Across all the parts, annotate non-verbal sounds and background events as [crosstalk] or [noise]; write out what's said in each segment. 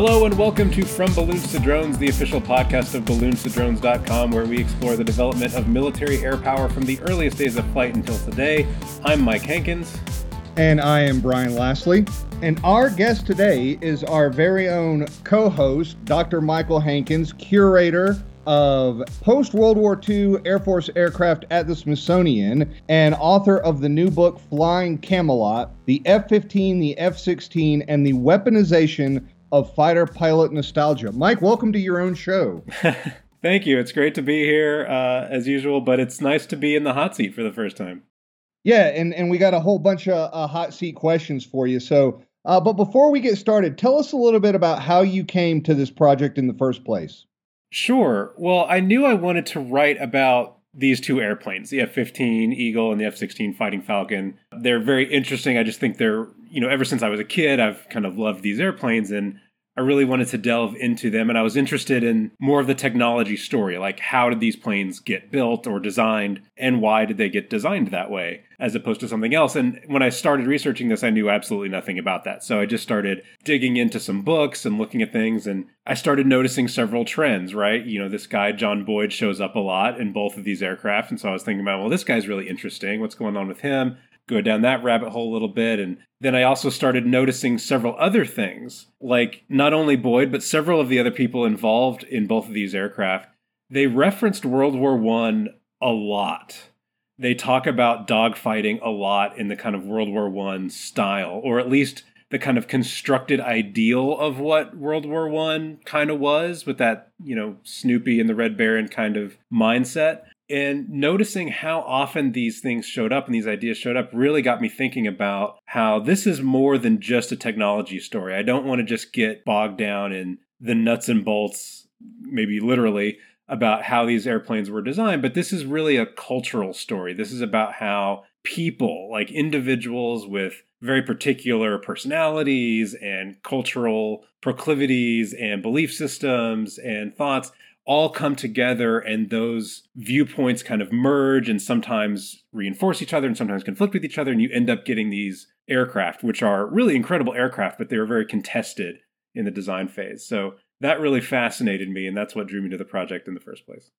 Hello and welcome to From Balloons to Drones, the official podcast of balloonstodrones.com, where we explore the development of military air power from the earliest days of flight until today. I'm Mike Hankins. And I am Brian Laslie. And our guest today is our very own co host, Dr. Michael Hankins, curator of post World War II Air Force aircraft at the Smithsonian and author of the new book Flying Camelot, the F 15, the F 16, and the weaponization of fighter pilot nostalgia. Mike, welcome to your own show. [laughs] Thank you. It's great to be here uh, as usual, but it's nice to be in the hot seat for the first time. Yeah, and, and we got a whole bunch of uh, hot seat questions for you. So, uh, but before we get started, tell us a little bit about how you came to this project in the first place. Sure. Well, I knew I wanted to write about these two airplanes, the F 15 Eagle and the F 16 Fighting Falcon. They're very interesting. I just think they're, you know, ever since I was a kid, I've kind of loved these airplanes and I really wanted to delve into them. And I was interested in more of the technology story like, how did these planes get built or designed, and why did they get designed that way, as opposed to something else? And when I started researching this, I knew absolutely nothing about that. So I just started digging into some books and looking at things. And I started noticing several trends, right? You know, this guy, John Boyd, shows up a lot in both of these aircraft. And so I was thinking about, well, this guy's really interesting. What's going on with him? Go down that rabbit hole a little bit. And then I also started noticing several other things, like not only Boyd, but several of the other people involved in both of these aircraft. They referenced World War One a lot. They talk about dogfighting a lot in the kind of World War One style, or at least the kind of constructed ideal of what World War One kind of was, with that you know Snoopy and the Red Baron kind of mindset and noticing how often these things showed up and these ideas showed up really got me thinking about how this is more than just a technology story. I don't want to just get bogged down in the nuts and bolts, maybe literally, about how these airplanes were designed, but this is really a cultural story. This is about how people, like individuals with very particular personalities and cultural proclivities and belief systems and thoughts, all come together and those viewpoints kind of merge and sometimes reinforce each other and sometimes conflict with each other and you end up getting these aircraft which are really incredible aircraft but they were very contested in the design phase. So that really fascinated me and that's what drew me to the project in the first place.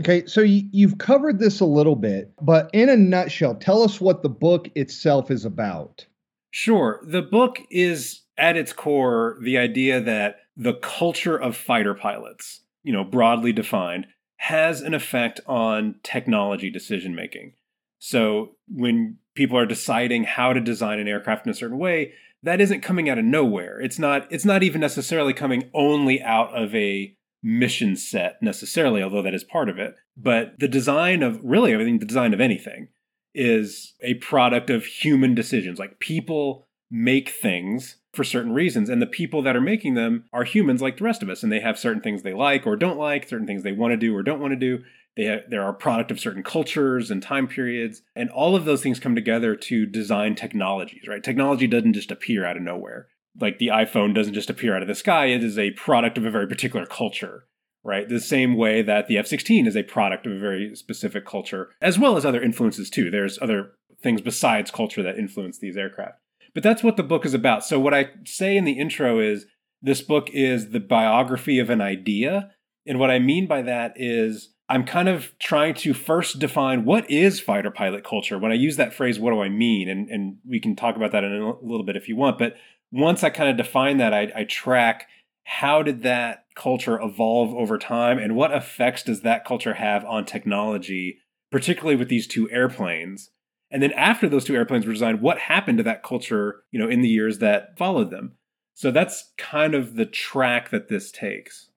Okay so you've covered this a little bit but in a nutshell tell us what the book itself is about. Sure. The book is at its core the idea that the culture of fighter pilots you know, broadly defined, has an effect on technology decision making. So when people are deciding how to design an aircraft in a certain way, that isn't coming out of nowhere. It's not it's not even necessarily coming only out of a mission set necessarily, although that is part of it. But the design of really I everything, the design of anything is a product of human decisions. Like people make things for certain reasons. And the people that are making them are humans like the rest of us. And they have certain things they like or don't like, certain things they want to do or don't want to do. They they're a product of certain cultures and time periods. And all of those things come together to design technologies, right? Technology doesn't just appear out of nowhere. Like the iPhone doesn't just appear out of the sky. It is a product of a very particular culture right? The same way that the F 16 is a product of a very specific culture, as well as other influences too. There's other things besides culture that influence these aircraft. But that's what the book is about. So, what I say in the intro is this book is the biography of an idea. And what I mean by that is I'm kind of trying to first define what is fighter pilot culture. When I use that phrase, what do I mean? And, and we can talk about that in a little bit if you want. But once I kind of define that, I, I track how did that culture evolve over time and what effects does that culture have on technology, particularly with these two airplanes. And then after those two airplanes were designed, what happened to that culture, you know, in the years that followed them? So that's kind of the track that this takes.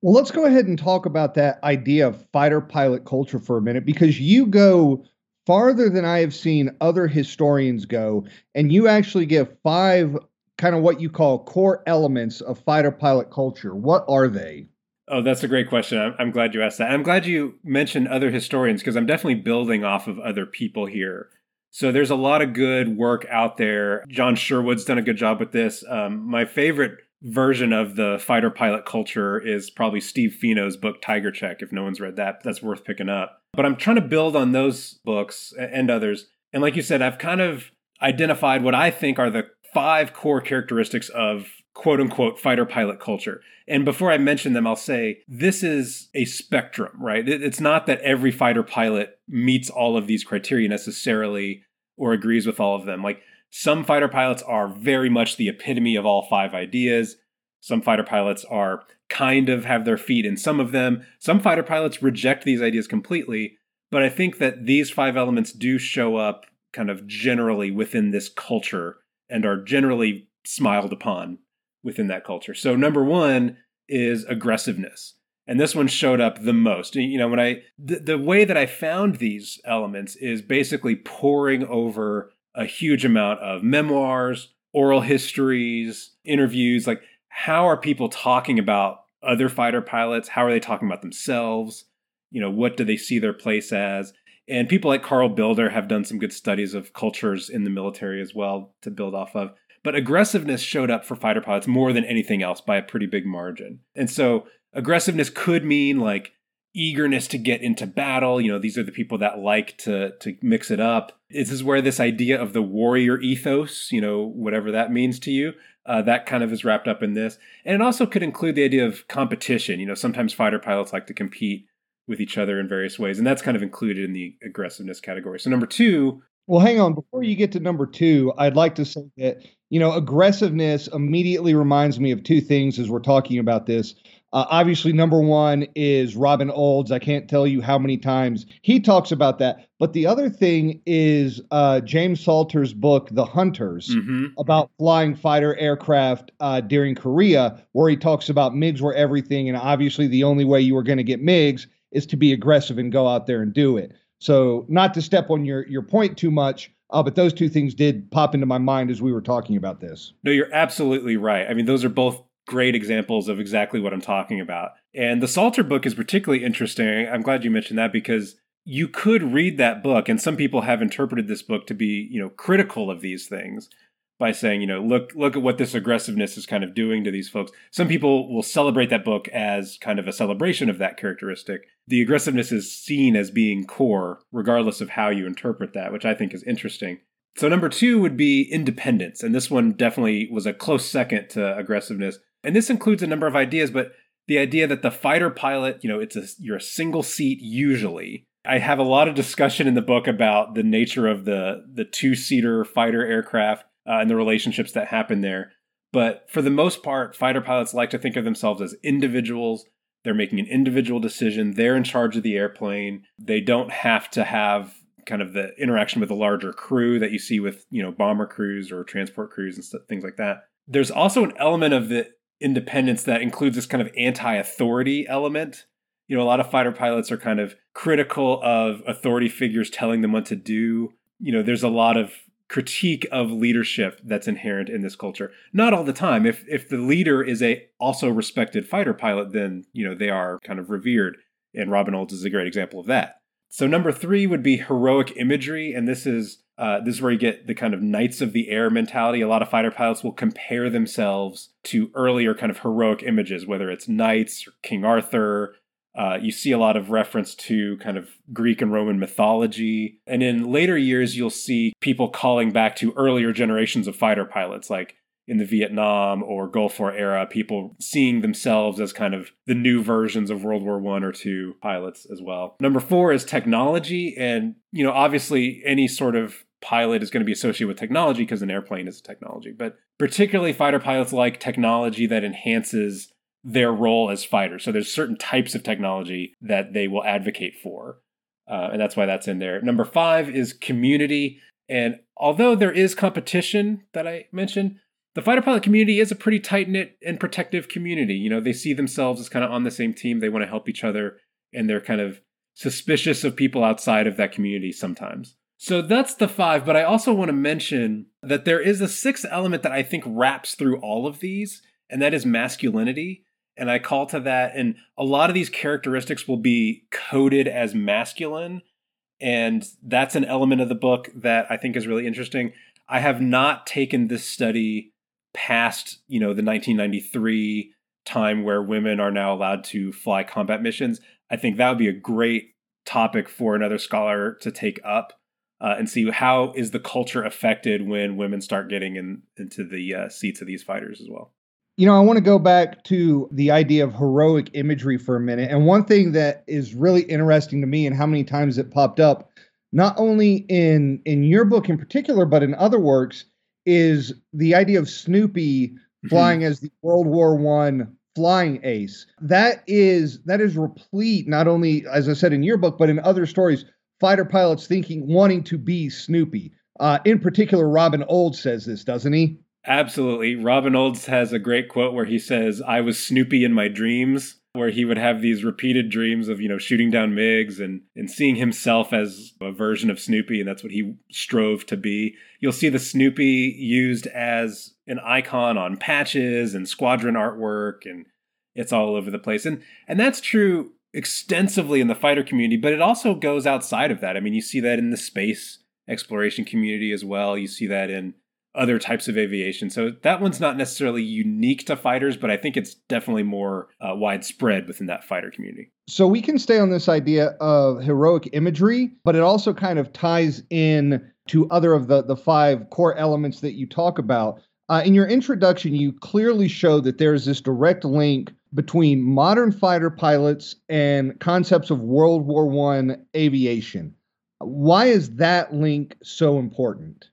Well, let's go ahead and talk about that idea of fighter pilot culture for a minute because you go farther than I have seen other historians go, and you actually give five kind of what you call core elements of fighter pilot culture. What are they? Oh, that's a great question. I'm, I'm glad you asked that. I'm glad you mentioned other historians because I'm definitely building off of other people here. So there's a lot of good work out there. John Sherwood's done a good job with this. Um, my favorite version of the fighter pilot culture is probably Steve Fino's book Tiger Check. If no one's read that, that's worth picking up. But I'm trying to build on those books and others. And like you said, I've kind of identified what I think are the five core characteristics of quote unquote fighter pilot culture. And before I mention them, I'll say this is a spectrum, right? It's not that every fighter pilot meets all of these criteria necessarily or agrees with all of them. Like some fighter pilots are very much the epitome of all five ideas. Some fighter pilots are kind of have their feet in some of them. Some fighter pilots reject these ideas completely. But I think that these five elements do show up kind of generally within this culture and are generally smiled upon within that culture. So, number one is aggressiveness. And this one showed up the most. You know, when I, the, the way that I found these elements is basically pouring over a huge amount of memoirs, oral histories, interviews. Like, how are people talking about other fighter pilots? How are they talking about themselves? You know, what do they see their place as? And people like Carl Builder have done some good studies of cultures in the military as well to build off of. But aggressiveness showed up for fighter pilots more than anything else by a pretty big margin. And so aggressiveness could mean like eagerness to get into battle. You know, these are the people that like to to mix it up. This is where this idea of the warrior ethos, you know, whatever that means to you, uh, that kind of is wrapped up in this. And it also could include the idea of competition. You know, sometimes fighter pilots like to compete with each other in various ways, and that's kind of included in the aggressiveness category. So number two. Well, hang on. Before you get to number two, I'd like to say that you know aggressiveness immediately reminds me of two things as we're talking about this. Uh, obviously, number one is Robin Olds. I can't tell you how many times he talks about that. But the other thing is uh, James Salter's book, The Hunters, mm-hmm. about flying fighter aircraft uh, during Korea, where he talks about MiGs were everything. And obviously, the only way you were going to get MiGs is to be aggressive and go out there and do it. So, not to step on your, your point too much, uh, but those two things did pop into my mind as we were talking about this. No, you're absolutely right. I mean, those are both great examples of exactly what I'm talking about. And the Salter book is particularly interesting. I'm glad you mentioned that because you could read that book, and some people have interpreted this book to be, you know, critical of these things by saying, you know, look look at what this aggressiveness is kind of doing to these folks. Some people will celebrate that book as kind of a celebration of that characteristic. The aggressiveness is seen as being core, regardless of how you interpret that, which I think is interesting. So number two would be independence, and this one definitely was a close second to aggressiveness. And this includes a number of ideas, but the idea that the fighter pilot, you know, it's a you're a single seat usually. I have a lot of discussion in the book about the nature of the the two seater fighter aircraft uh, and the relationships that happen there. But for the most part, fighter pilots like to think of themselves as individuals. They're making an individual decision. They're in charge of the airplane. They don't have to have kind of the interaction with a larger crew that you see with you know bomber crews or transport crews and st- things like that. There's also an element of the independence that includes this kind of anti-authority element. You know, a lot of fighter pilots are kind of critical of authority figures telling them what to do. You know, there's a lot of critique of leadership that's inherent in this culture. Not all the time. If if the leader is a also respected fighter pilot, then you know they are kind of revered. And Robin Olds is a great example of that. So number three would be heroic imagery, and this is uh, this is where you get the kind of knights of the air mentality. A lot of fighter pilots will compare themselves to earlier kind of heroic images, whether it's knights or King Arthur. Uh, you see a lot of reference to kind of Greek and Roman mythology. And in later years, you'll see people calling back to earlier generations of fighter pilots, like in the Vietnam or Gulf War era, people seeing themselves as kind of the new versions of World War One or two pilots as well. Number four is technology. And, you know, obviously any sort of pilot is going to be associated with technology because an airplane is a technology. But particularly fighter pilots like technology that enhances their role as fighters. So there's certain types of technology that they will advocate for. Uh, and that's why that's in there. Number five is community. And although there is competition that I mentioned, the fighter pilot community is a pretty tight knit and protective community. You know, they see themselves as kind of on the same team. They want to help each other, and they're kind of suspicious of people outside of that community sometimes. So that's the five, but I also want to mention that there is a sixth element that I think wraps through all of these, and that is masculinity. And I call to that, and a lot of these characteristics will be coded as masculine. And that's an element of the book that I think is really interesting. I have not taken this study past, you know, the 1993 time where women are now allowed to fly combat missions. I think that would be a great topic for another scholar to take up uh, and see how is the culture affected when women start getting in, into the uh, seats of these fighters as well. You know, I want to go back to the idea of heroic imagery for a minute. And one thing that is really interesting to me and how many times it popped up, not only in in your book in particular, but in other works, is the idea of Snoopy mm-hmm. flying as the World War One flying ace. That is that is replete not only as I said in your book, but in other stories, fighter pilots thinking wanting to be Snoopy. Uh, in particular, Robin Olds says this, doesn't he? Absolutely. Robin Olds has a great quote where he says, I was Snoopy in my dreams, where he would have these repeated dreams of, you know, shooting down MiGs and, and seeing himself as a version of Snoopy, and that's what he strove to be. You'll see the Snoopy used as an icon on patches and squadron artwork, and it's all over the place. And and that's true extensively in the fighter community, but it also goes outside of that. I mean, you see that in the space exploration community as well. You see that in other types of aviation. So that one's not necessarily unique to fighters, but I think it's definitely more uh, widespread within that fighter community. So we can stay on this idea of heroic imagery, but it also kind of ties in to other of the the five core elements that you talk about. Uh, in your introduction, you clearly show that there is this direct link between modern fighter pilots and concepts of World War One aviation. Why is that link so important?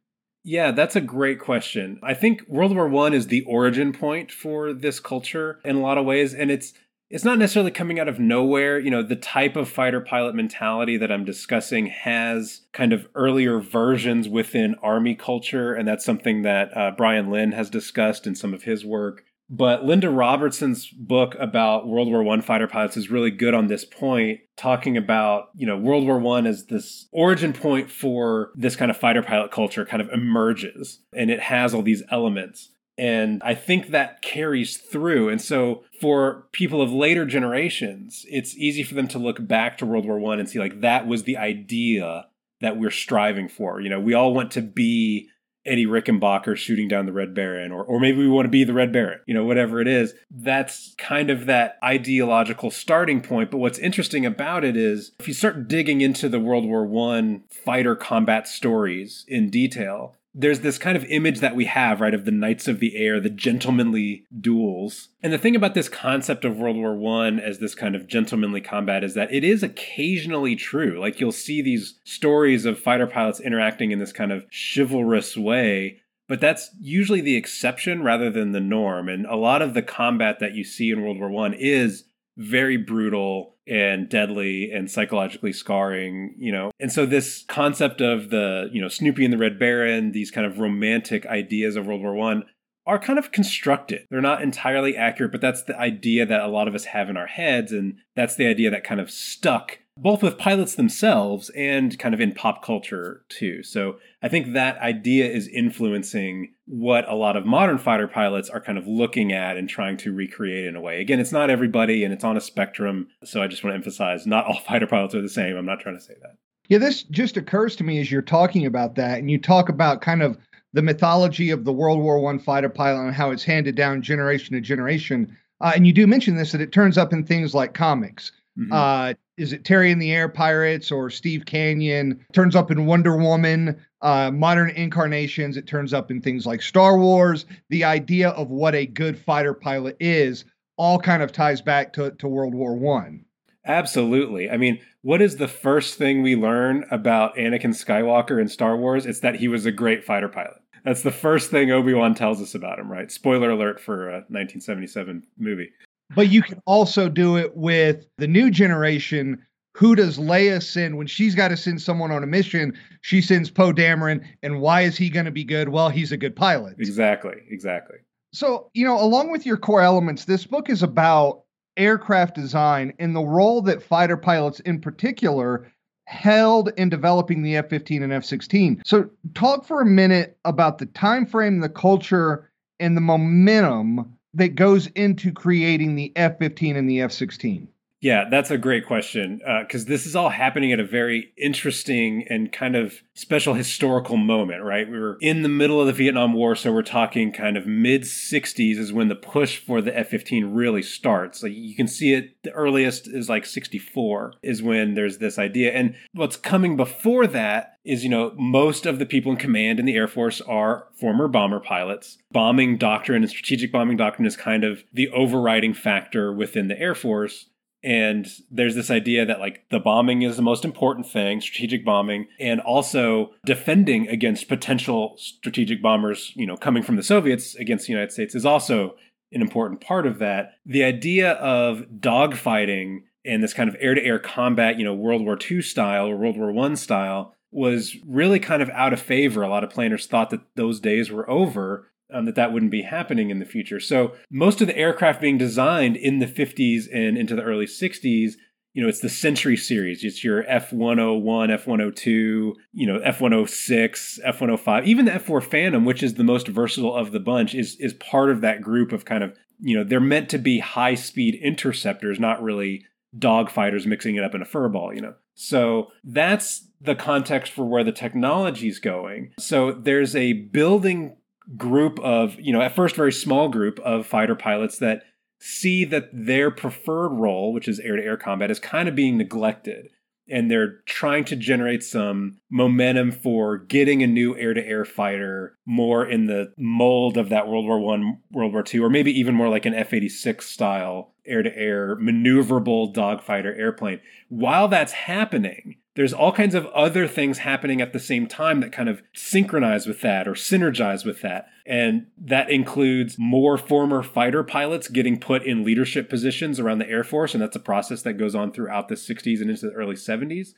Yeah, that's a great question. I think World War One is the origin point for this culture in a lot of ways, and it's it's not necessarily coming out of nowhere. You know, the type of fighter pilot mentality that I'm discussing has kind of earlier versions within Army culture, and that's something that uh, Brian Linn has discussed in some of his work. But Linda Robertson's book about World War One fighter pilots is really good on this point, talking about, you know, World War One as this origin point for this kind of fighter pilot culture kind of emerges. And it has all these elements. And I think that carries through. And so for people of later generations, it's easy for them to look back to World War One and see like that was the idea that we're striving for. You know, we all want to be Eddie Rickenbacker shooting down the Red Baron, or, or maybe we want to be the Red Baron, you know, whatever it is. That's kind of that ideological starting point. But what's interesting about it is if you start digging into the World War One fighter combat stories in detail, there's this kind of image that we have, right, of the knights of the air, the gentlemanly duels. And the thing about this concept of World War One as this kind of gentlemanly combat is that it is occasionally true. Like you'll see these stories of fighter pilots interacting in this kind of chivalrous way, but that's usually the exception rather than the norm. And a lot of the combat that you see in World War One is very brutal and deadly and psychologically scarring, you know. And so this concept of the, you know, Snoopy and the Red Baron, these kind of romantic ideas of World War 1 are kind of constructed. They're not entirely accurate, but that's the idea that a lot of us have in our heads and that's the idea that kind of stuck both with pilots themselves and kind of in pop culture too. So I think that idea is influencing what a lot of modern fighter pilots are kind of looking at and trying to recreate in a way. Again, it's not everybody and it's on a spectrum. So I just want to emphasize not all [laughs] fighter pilots are the same. I'm not trying to say that. Yeah, this just occurs to me as you're talking about that and you talk about kind of the mythology of the World War One fighter pilot and how it's handed down generation to generation. Uh, and you do mention this that it turns up in things like comics. Mm-hmm. Uh, is it Terry and the Air Pirates or Steve Canyon? Turns up in Wonder Woman, uh, modern incarnations. It turns up in things like Star Wars. The idea of what a good fighter pilot is all kind of ties back to, to World War One. Absolutely. I mean, what is the first thing we learn about Anakin Skywalker in Star Wars? It's that he was a great fighter pilot. That's the first thing Obi Wan tells us about him, right? Spoiler alert for a 1977 movie. But you can also do it with the new generation. Who does Leia send when she's got to send someone on a mission? She sends Poe Dameron. And why is he going to be good? Well, he's a good pilot. Exactly. Exactly. So, you know, along with your core elements, this book is about aircraft design and the role that fighter pilots in particular held in developing the F-15 and F-16. So talk for a minute about the time frame, the culture, and the momentum that goes into creating the F 15 and the F 16? Yeah, that's a great question because uh, this is all happening at a very interesting and kind of special historical moment, right? We were in the middle of the Vietnam War, so we're talking kind of mid 60s is when the push for the F 15 really starts. Like you can see it, the earliest is like 64 is when there's this idea. And what's coming before that is, you know, most of the people in command in the Air Force are former bomber pilots. Bombing doctrine and strategic bombing doctrine is kind of the overriding factor within the Air Force and there's this idea that like the bombing is the most important thing strategic bombing and also defending against potential strategic bombers you know coming from the soviets against the united states is also an important part of that. The idea of dogfighting and this kind of air-to-air combat you know world war ii style or world war one style was really kind of out of favor. A lot of planners thought that those days were over um, that that wouldn't be happening in the future. So most of the aircraft being designed in the 50s and into the early 60s, you know, it's the Century series. It's your F101, F102, you know, F106, F105, even the F4 Phantom, which is the most versatile of the bunch, is is part of that group of kind of, you know, they're meant to be high speed interceptors, not really dogfighters mixing it up in a furball, you know. So that's the context for where the technology is going. So there's a building group of, you know, at first very small group of fighter pilots that see that their preferred role, which is air to air combat, is kind of being neglected. And they're trying to generate some momentum for getting a new air to air fighter more in the mold of that World War One, World War Two, or maybe even more like an F 86 style air to air maneuverable dogfighter airplane. While that's happening, there's all kinds of other things happening at the same time that kind of synchronize with that or synergize with that. And that includes more former fighter pilots getting put in leadership positions around the Air Force. And that's a process that goes on throughout the 60s and into the early 70s.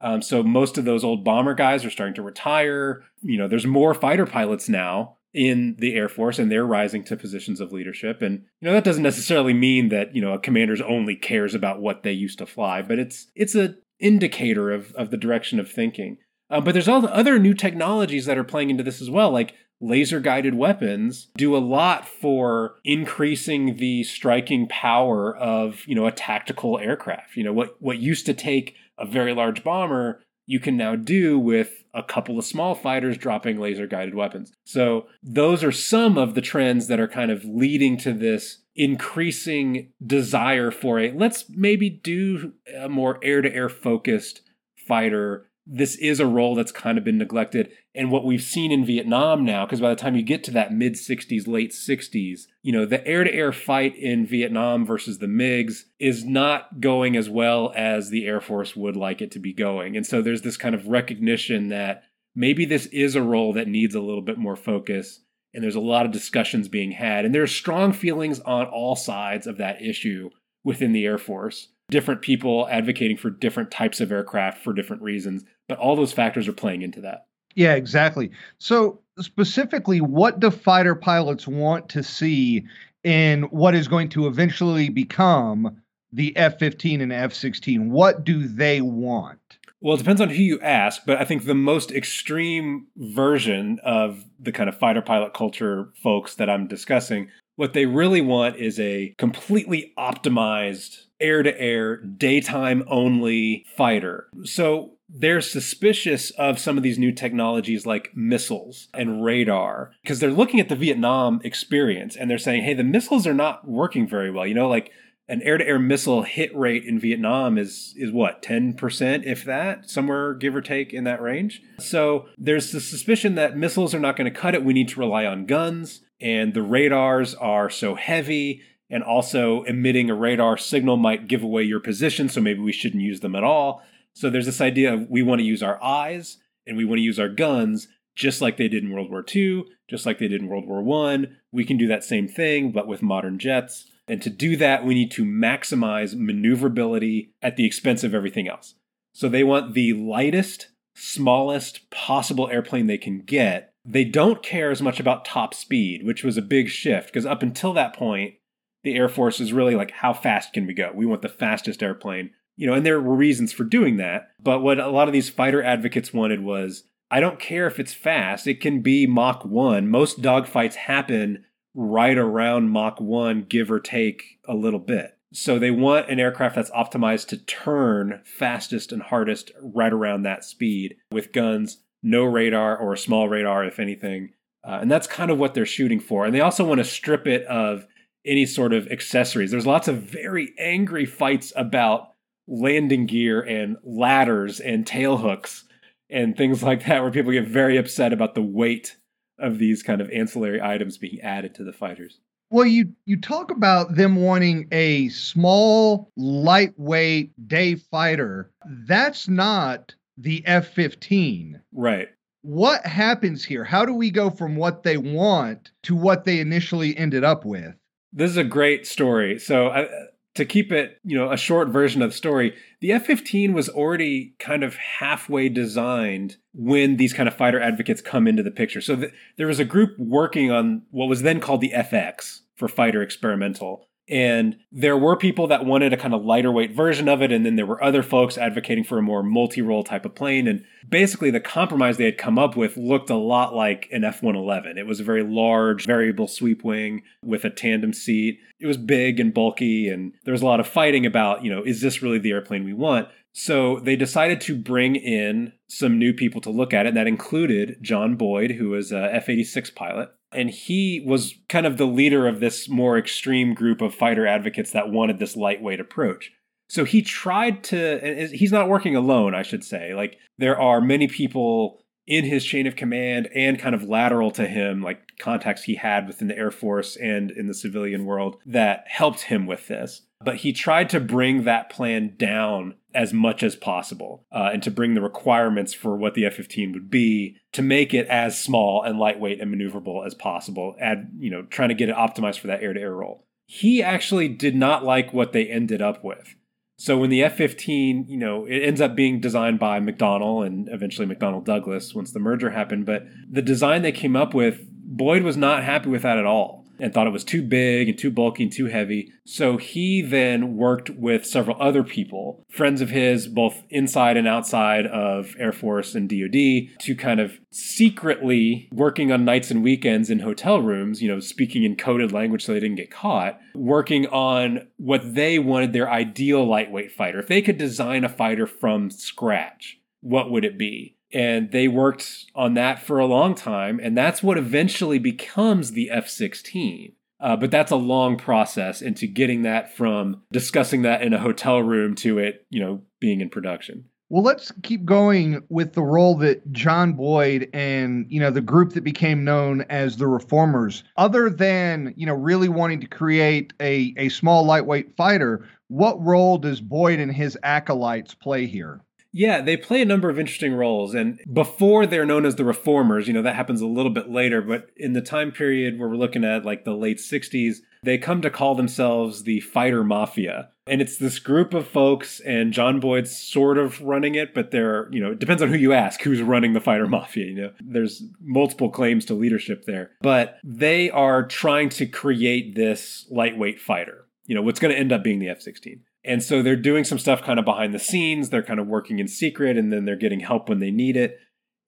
Um, so most of those old bomber guys are starting to retire. You know, there's more fighter pilots now in the Air Force and they're rising to positions of leadership. And you know that doesn't necessarily mean that you know a commander's only cares about what they used to fly, but it's it's a indicator of, of the direction of thinking. Uh, but there's all the other new technologies that are playing into this as well, like laser guided weapons do a lot for increasing the striking power of you know a tactical aircraft. You know what what used to take a very large bomber you can now do with a couple of small fighters dropping laser guided weapons. So, those are some of the trends that are kind of leading to this increasing desire for a let's maybe do a more air to air focused fighter this is a role that's kind of been neglected. And what we've seen in Vietnam now, because by the time you get to that mid 60s, late 60s, you know, the air to air fight in Vietnam versus the MiGs is not going as well as the Air Force would like it to be going. And so there's this kind of recognition that maybe this is a role that needs a little bit more focus. And there's a lot of discussions being had. And there's strong feelings on all sides of that issue within the Air Force different people advocating for different types of aircraft for different reasons, but all those factors are playing into that. Yeah, exactly. So, specifically, what do fighter pilots want to see in what is going to eventually become the F 15 and F 16? What do they want? Well, it depends on who you ask, but I think the most extreme version of the kind of fighter pilot culture folks that I'm discussing, what they really want is a completely optimized air to air, daytime only fighter. So they're suspicious of some of these new technologies like missiles and radar because they're looking at the Vietnam experience and they're saying, hey, the missiles are not working very well. You know, like an air-to-air missile hit rate in Vietnam is is what 10% if that somewhere give or take in that range. So there's the suspicion that missiles are not going to cut it. We need to rely on guns and the radars are so heavy and also emitting a radar signal might give away your position, so maybe we shouldn't use them at all. So there's this idea of we want to use our eyes and we want to use our guns just like they did in World War II, just like they did in World War One. We can do that same thing, but with modern jets. And to do that, we need to maximize maneuverability at the expense of everything else. So they want the lightest, smallest possible airplane they can get. They don't care as much about top speed, which was a big shift because up until that point, the Air Force is really like, how fast can we go? We want the fastest airplane. You know, and there were reasons for doing that. But what a lot of these fighter advocates wanted was I don't care if it's fast, it can be Mach 1. Most dogfights happen right around Mach 1, give or take a little bit. So they want an aircraft that's optimized to turn fastest and hardest right around that speed with guns, no radar or a small radar, if anything. Uh, and that's kind of what they're shooting for. And they also want to strip it of any sort of accessories. There's lots of very angry fights about landing gear and ladders and tail hooks and things like that, where people get very upset about the weight of these kind of ancillary items being added to the fighters. Well, you you talk about them wanting a small, lightweight day fighter. That's not the F-15. Right. What happens here? How do we go from what they want to what they initially ended up with? This is a great story. So, uh, to keep it, you know, a short version of the story, the F-15 was already kind of halfway designed when these kind of fighter advocates come into the picture. So th- there was a group working on what was then called the FX for fighter experimental, and there were people that wanted a kind of lighter weight version of it. And then there were other folks advocating for a more multi role type of plane. And basically, the compromise they had come up with looked a lot like an F 111. It was a very large, variable sweep wing with a tandem seat. It was big and bulky. And there was a lot of fighting about, you know, is this really the airplane we want? So they decided to bring in some new people to look at it. And that included John Boyd, who was a F 86 pilot and he was kind of the leader of this more extreme group of fighter advocates that wanted this lightweight approach. So he tried to, he's not working alone, I should say. Like, there are many people in his chain of command and kind of lateral to him, like contacts he had within the Air Force and in the civilian world, that helped him with this. But he tried to bring that plan down as much as possible uh, and to bring the requirements for what the F-15 would be to make it as small and lightweight and maneuverable as possible. Add, you know, trying to get it optimized for that air-to-air role. He actually did not like what they ended up with. So when the F-15, you know, it ends up being designed by McDonnell and eventually McDonnell Douglas once the merger happened, but the design they came up with, Boyd was not happy with that at all and thought it was too big and too bulky and too heavy. So he then worked with several other people, friends of his, both inside and outside of Air Force and DoD, to kind of secretly working on nights and weekends in hotel rooms, you know, speaking in coded language so they didn't get caught, working on what they wanted their ideal lightweight fighter. If they could design a fighter from scratch, what would it be? And they worked on that for a long time and that's what eventually becomes the f-16 uh, but that's a long process into getting that from discussing that in a hotel room to it you know being in production. Well let's keep going with the role that john boyd and you know the group that became known as the reformers. Other than you know really wanting to create a, a small lightweight fighter what role does boyd and his acolytes play here yeah, they play a number of interesting roles. And before they're known as the reformers, you know, that happens a little bit later, but in the time period where we're looking at like the late 60s, they come to call themselves the Fighter Mafia. And it's this group of folks, and John Boyd's sort of running it, but they're, you know, it depends on who you ask who's running the Fighter Mafia. You know, there's multiple claims to leadership there, but they are trying to create this lightweight fighter, you know, what's going to end up being the F 16. And so they're doing some stuff kind of behind the scenes. They're kind of working in secret and then they're getting help when they need it.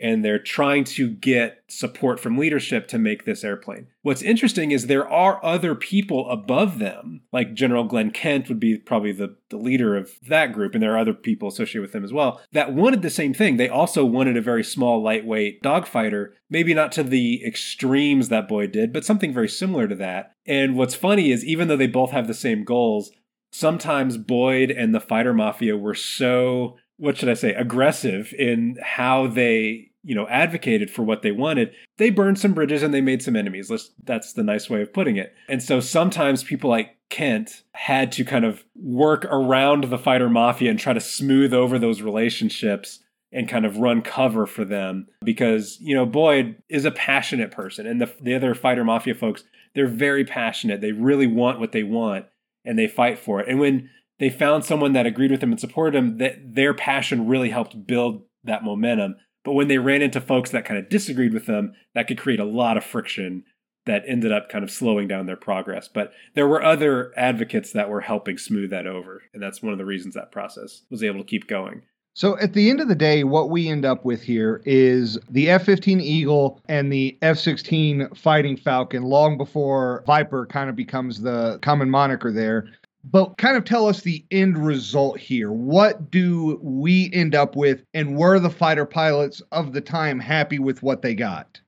And they're trying to get support from leadership to make this airplane. What's interesting is there are other people above them, like General Glenn Kent would be probably the, the leader of that group, and there are other people associated with them as well, that wanted the same thing. They also wanted a very small, lightweight dogfighter, maybe not to the extremes that Boyd did, but something very similar to that. And what's funny is even though they both have the same goals, sometimes Boyd and the fighter mafia were so what should I say aggressive in how they you know advocated for what they wanted they burned some bridges and they made some enemies. That's the nice way of putting it. And so sometimes people like kent had to kind of work around the fighter mafia and try to smooth over those relationships and kind of run cover for them because you know boyd is a passionate person and the, the other fighter mafia folks they're very passionate. They really want what they want and they fight for it. And when they found someone that agreed with them and supported them, that their passion really helped build that momentum. But when they ran into folks that kind of disagreed with them, that could create a lot of friction that ended up kind of slowing down their progress. But there were other advocates that were helping smooth that over. And that's one of the reasons that process was able to keep going. So at the end of the day, what we end up with here is the F 15 Eagle and the F 16 Fighting Falcon, long before Viper kind of becomes the common moniker there. but kind of tell us the end result here. What do we end up with, and were the fighter pilots of the time happy with what they got?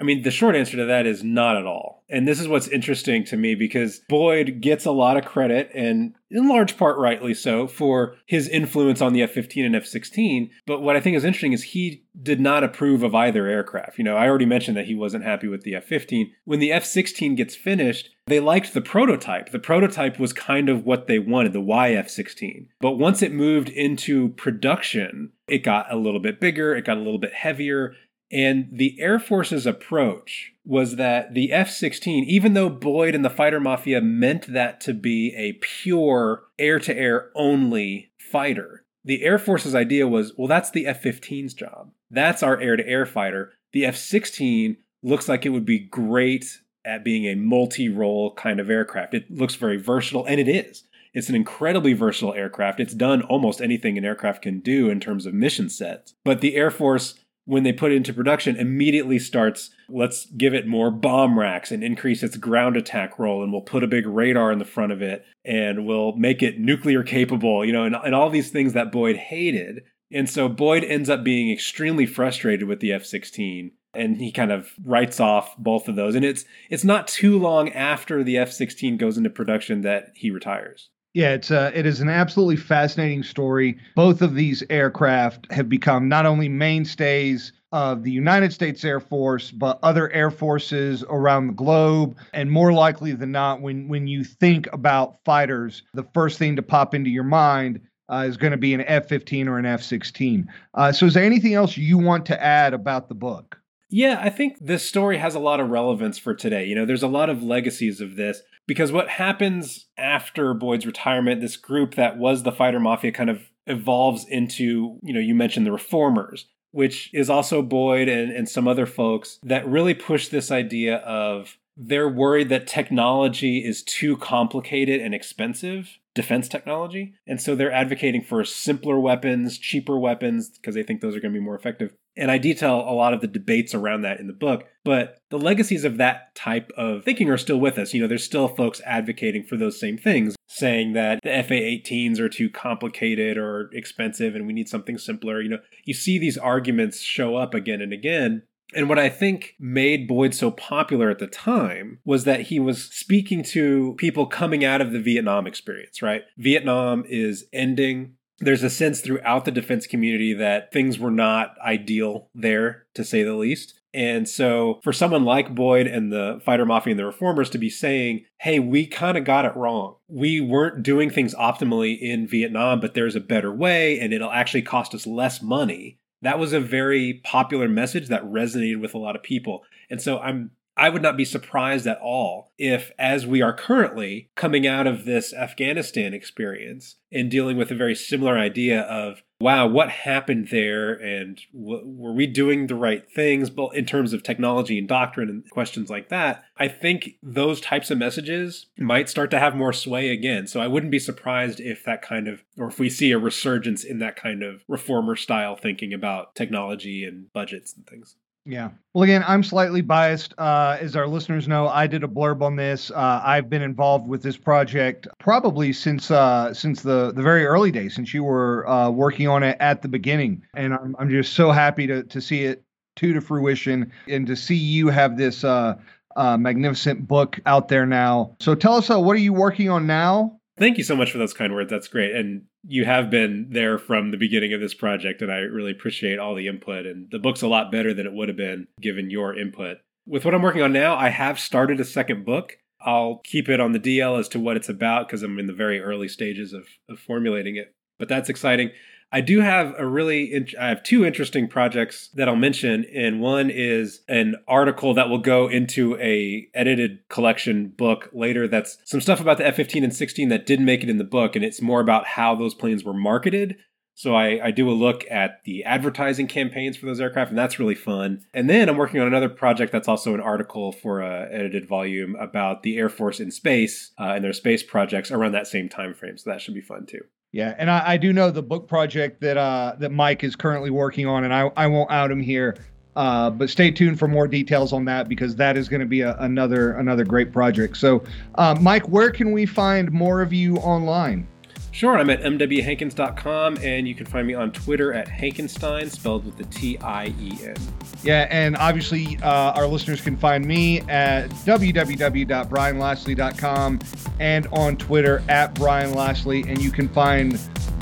I mean, the short answer to that is not at all. And this is what's interesting to me because Boyd gets a lot of credit, and in large part rightly so, for his influence on the F 15 and F 16. But what I think is interesting is he did not approve of either aircraft. You know, I already mentioned that he wasn't happy with the F 15. When the F 16 gets finished, they liked the prototype. The prototype was kind of what they wanted, the YF 16. But once it moved into production, it got a little bit bigger, it got a little bit heavier, and the Air Force's approach was that the F 16, even though Boyd and the Fighter Mafia meant that to be a pure air to air only fighter, the Air Force's idea was well, that's the F 15's job. That's our air to air fighter. The F 16 looks like it would be great at being a multi role kind of aircraft. It looks very versatile, and it is. It's an incredibly versatile aircraft. It's done almost anything an aircraft can do in terms of mission sets. But the Air Force when they put it into production, immediately starts, let's give it more bomb racks and increase its ground attack role. And we'll put a big radar in the front of it and we'll make it nuclear capable, you know, and, and all these things that Boyd hated. And so Boyd ends up being extremely frustrated with the F 16 and he kind of writes off both of those and it's it's not too long after the F16 goes into production that he retires. Yeah, it's a, uh, it is an absolutely fascinating story. Both of these aircraft have become not only mainstays of the United States Air Force, but other air forces around the globe. And more likely than not, when when you think about fighters, the first thing to pop into your mind uh, is going to be an F-15 or an F-16. Uh, so, is there anything else you want to add about the book? Yeah, I think this story has a lot of relevance for today. You know, there's a lot of legacies of this because what happens after Boyd's retirement, this group that was the fighter mafia kind of evolves into, you know, you mentioned the reformers, which is also Boyd and, and some other folks that really push this idea of they're worried that technology is too complicated and expensive defense technology. And so they're advocating for simpler weapons, cheaper weapons, because they think those are going to be more effective. And I detail a lot of the debates around that in the book. But the legacies of that type of thinking are still with us. You know, there's still folks advocating for those same things, saying that the FA 18s are too complicated or expensive and we need something simpler. You know, you see these arguments show up again and again. And what I think made Boyd so popular at the time was that he was speaking to people coming out of the Vietnam experience, right? Vietnam is ending. There's a sense throughout the defense community that things were not ideal there, to say the least. And so, for someone like Boyd and the fighter mafia and the reformers to be saying, hey, we kind of got it wrong. We weren't doing things optimally in Vietnam, but there's a better way, and it'll actually cost us less money that was a very popular message that resonated with a lot of people. And so I'm I would not be surprised at all if, as we are currently coming out of this Afghanistan experience and dealing with a very similar idea of, wow, what happened there? And w- were we doing the right things But in terms of technology and doctrine and questions like that? I think those types of messages might start to have more sway again. So I wouldn't be surprised if that kind of, or if we see a resurgence in that kind of reformer style thinking about technology and budgets and things. Yeah. Well, again, I'm slightly biased. Uh, as our listeners know, I did a blurb on this. Uh, I've been involved with this project probably since uh, since the the very early days, since you were uh, working on it at the beginning, and I'm I'm just so happy to to see it to to fruition and to see you have this uh, uh, magnificent book out there now. So tell us, what are you working on now? Thank you so much for those kind words. That's great. And you have been there from the beginning of this project, and I really appreciate all the input. And the book's a lot better than it would have been given your input. With what I'm working on now, I have started a second book. I'll keep it on the DL as to what it's about because I'm in the very early stages of, of formulating it. But that's exciting. I do have a really, I have two interesting projects that I'll mention, and one is an article that will go into a edited collection book later. That's some stuff about the F-15 and 16 that didn't make it in the book, and it's more about how those planes were marketed. So I, I do a look at the advertising campaigns for those aircraft, and that's really fun. And then I'm working on another project that's also an article for a edited volume about the Air Force in space uh, and their space projects around that same time frame. So that should be fun too. Yeah, and I, I, do know the book project that uh, that Mike is currently working on, and I, I won't out him here. Uh, but stay tuned for more details on that because that is going to be a, another another great project. So, uh, Mike, where can we find more of you online? Sure, I'm at mwhankins.com, and you can find me on Twitter at Hankenstein, spelled with the T I E N. Yeah, and obviously uh, our listeners can find me at www.brianlaslie.com and on Twitter at Brian Laslie, and you can find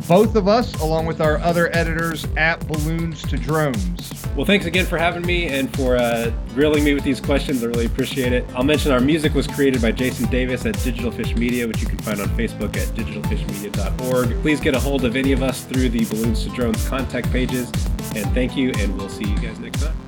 both of us along with our other editors at Balloons to Drones. Well, thanks again for having me and for uh, grilling me with these questions. I really appreciate it. I'll mention our music was created by Jason Davis at Digital Fish Media, which you can find on Facebook at digitalfishmedia.org. Please get a hold of any of us through the Balloons to Drones contact pages. And thank you, and we'll see you guys next time.